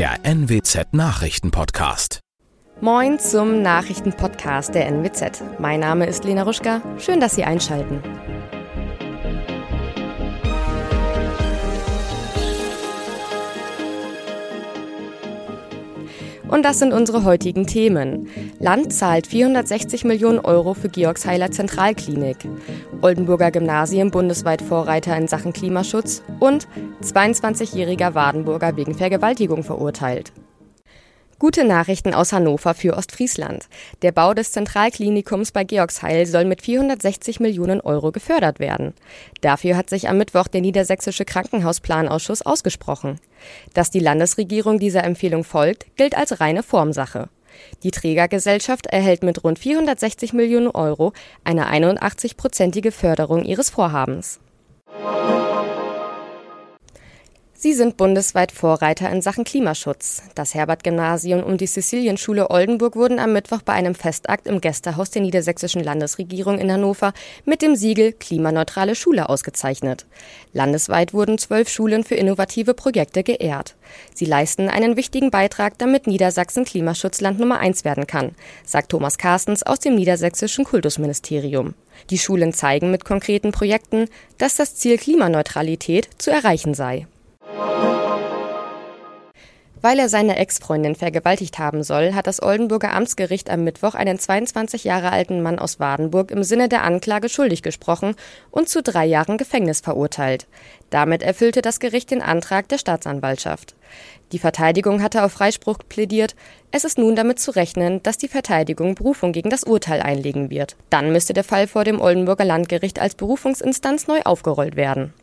der NWZ Nachrichtenpodcast. Moin zum Nachrichtenpodcast der NWZ. Mein Name ist Lena Ruschka. Schön, dass Sie einschalten. Und das sind unsere heutigen Themen. Land zahlt 460 Millionen Euro für Georgsheiler Zentralklinik. Oldenburger Gymnasium bundesweit Vorreiter in Sachen Klimaschutz. Und 22-jähriger Wadenburger wegen Vergewaltigung verurteilt. Gute Nachrichten aus Hannover für Ostfriesland. Der Bau des Zentralklinikums bei Georgsheil soll mit 460 Millionen Euro gefördert werden. Dafür hat sich am Mittwoch der Niedersächsische Krankenhausplanausschuss ausgesprochen. Dass die Landesregierung dieser Empfehlung folgt, gilt als reine Formsache. Die Trägergesellschaft erhält mit rund 460 Millionen Euro eine 81-prozentige Förderung ihres Vorhabens. Sie sind bundesweit Vorreiter in Sachen Klimaschutz. Das Herbert-Gymnasium und die Sizilienschule Oldenburg wurden am Mittwoch bei einem Festakt im Gästehaus der niedersächsischen Landesregierung in Hannover mit dem Siegel Klimaneutrale Schule ausgezeichnet. Landesweit wurden zwölf Schulen für innovative Projekte geehrt. Sie leisten einen wichtigen Beitrag, damit Niedersachsen Klimaschutzland Nummer eins werden kann, sagt Thomas Carstens aus dem niedersächsischen Kultusministerium. Die Schulen zeigen mit konkreten Projekten, dass das Ziel Klimaneutralität zu erreichen sei. Weil er seine Ex-Freundin vergewaltigt haben soll, hat das Oldenburger Amtsgericht am Mittwoch einen 22 Jahre alten Mann aus Wadenburg im Sinne der Anklage schuldig gesprochen und zu drei Jahren Gefängnis verurteilt. Damit erfüllte das Gericht den Antrag der Staatsanwaltschaft. Die Verteidigung hatte auf Freispruch plädiert. Es ist nun damit zu rechnen, dass die Verteidigung Berufung gegen das Urteil einlegen wird. Dann müsste der Fall vor dem Oldenburger Landgericht als Berufungsinstanz neu aufgerollt werden.